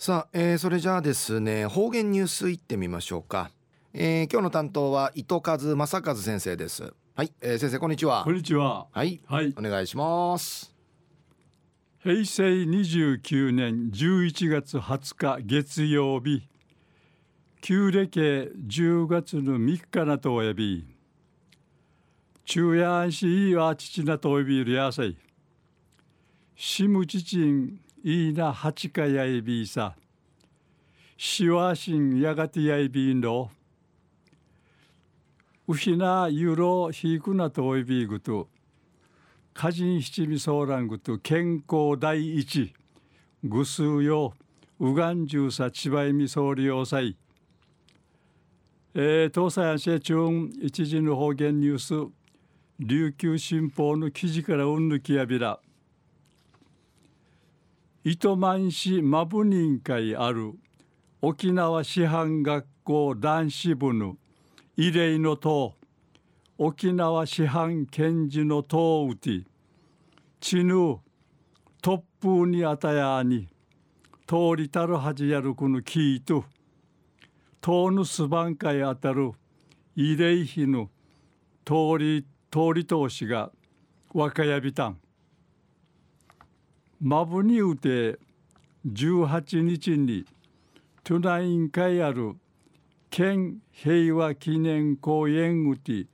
さあ、えー、それじゃあですね方言ニュースいってみましょうか、えー、今日の担当は糸数正和先生です。はい、えー、先生こんにちは。こんにちは。はい、はい、お願いします。平成29年11月20日月曜日。旧暦10月の3日なとおやび。中夜安市は父なとおびるやさい。しむちちんいいな八かやいびさ。しわしんやがてやいびんろうしなゆろひくなとおいびぐと。歌人七味ソーラングと。健康第一。ぐすうよ。うがんじゅうさ千葉意味総理要塞えー、東西安社中一時の方言ニュース。琉球新報の記事からうんぬきやびら。糸満市マブ人会ある沖縄師範学校男子部の慰霊の塔沖縄師範検事の塔うてちぬ突風にあたやに通りたるはじやるこのキーと塔のすばんかいあたる慰霊碑の通り通り通しが若やびたんマブにうて18日にトゥナイン会ある県平和記念公園うて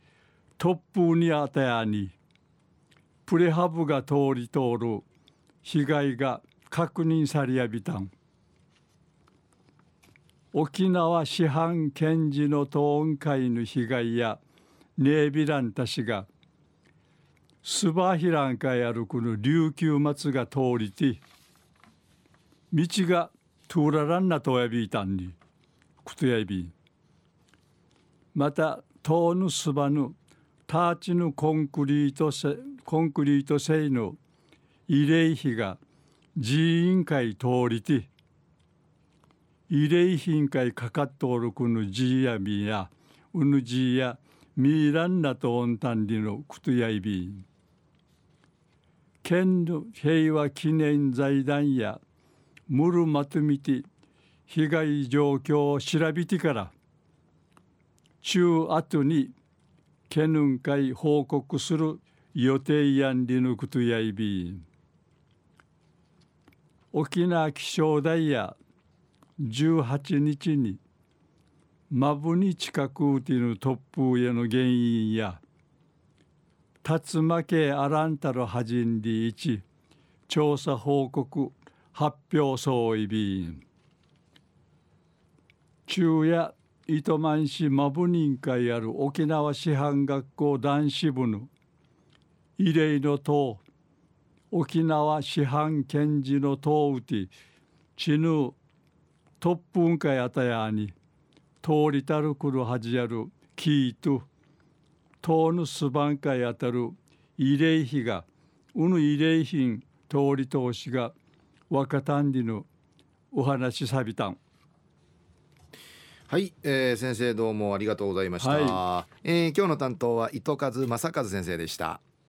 突風にあたやにプレハブが通り通る被害が確認されやびたん。沖縄市販検事の討論会の被害やネービランたちがスバヒラン会歩くの琉球松が通りて道が通ららんなとやびいたんにくとやびまた遠ぬすばぬターチのコンクリートせコンクリート製の慰霊碑が寺院会通りて慰霊品会かかっとおるくぬじやみやうぬじやミーランナとオンタンリのくとやいびん。県の平和記念財団やムルマトミティ被害状況を調べてから中後に県運会報告する予定やんりぬくとやいび沖縄気象台や18日にマブに近くうてぬ突風への原因や竜巻アランタルハジンリ一調査報告発表総意便中夜糸満市マブ人会ある沖縄師範学校男子部の慰霊の塔沖縄師範検事の塔うてちぬ突風会あたやに通りたるくるはじやるキート党のすばんかいあたる慰霊碑がうぬ慰霊品通り通しが若丹里のお話さびたん。はい、えー、先生どうもありがとうございました、はい、えー、今日の担当は糸数正和先生でした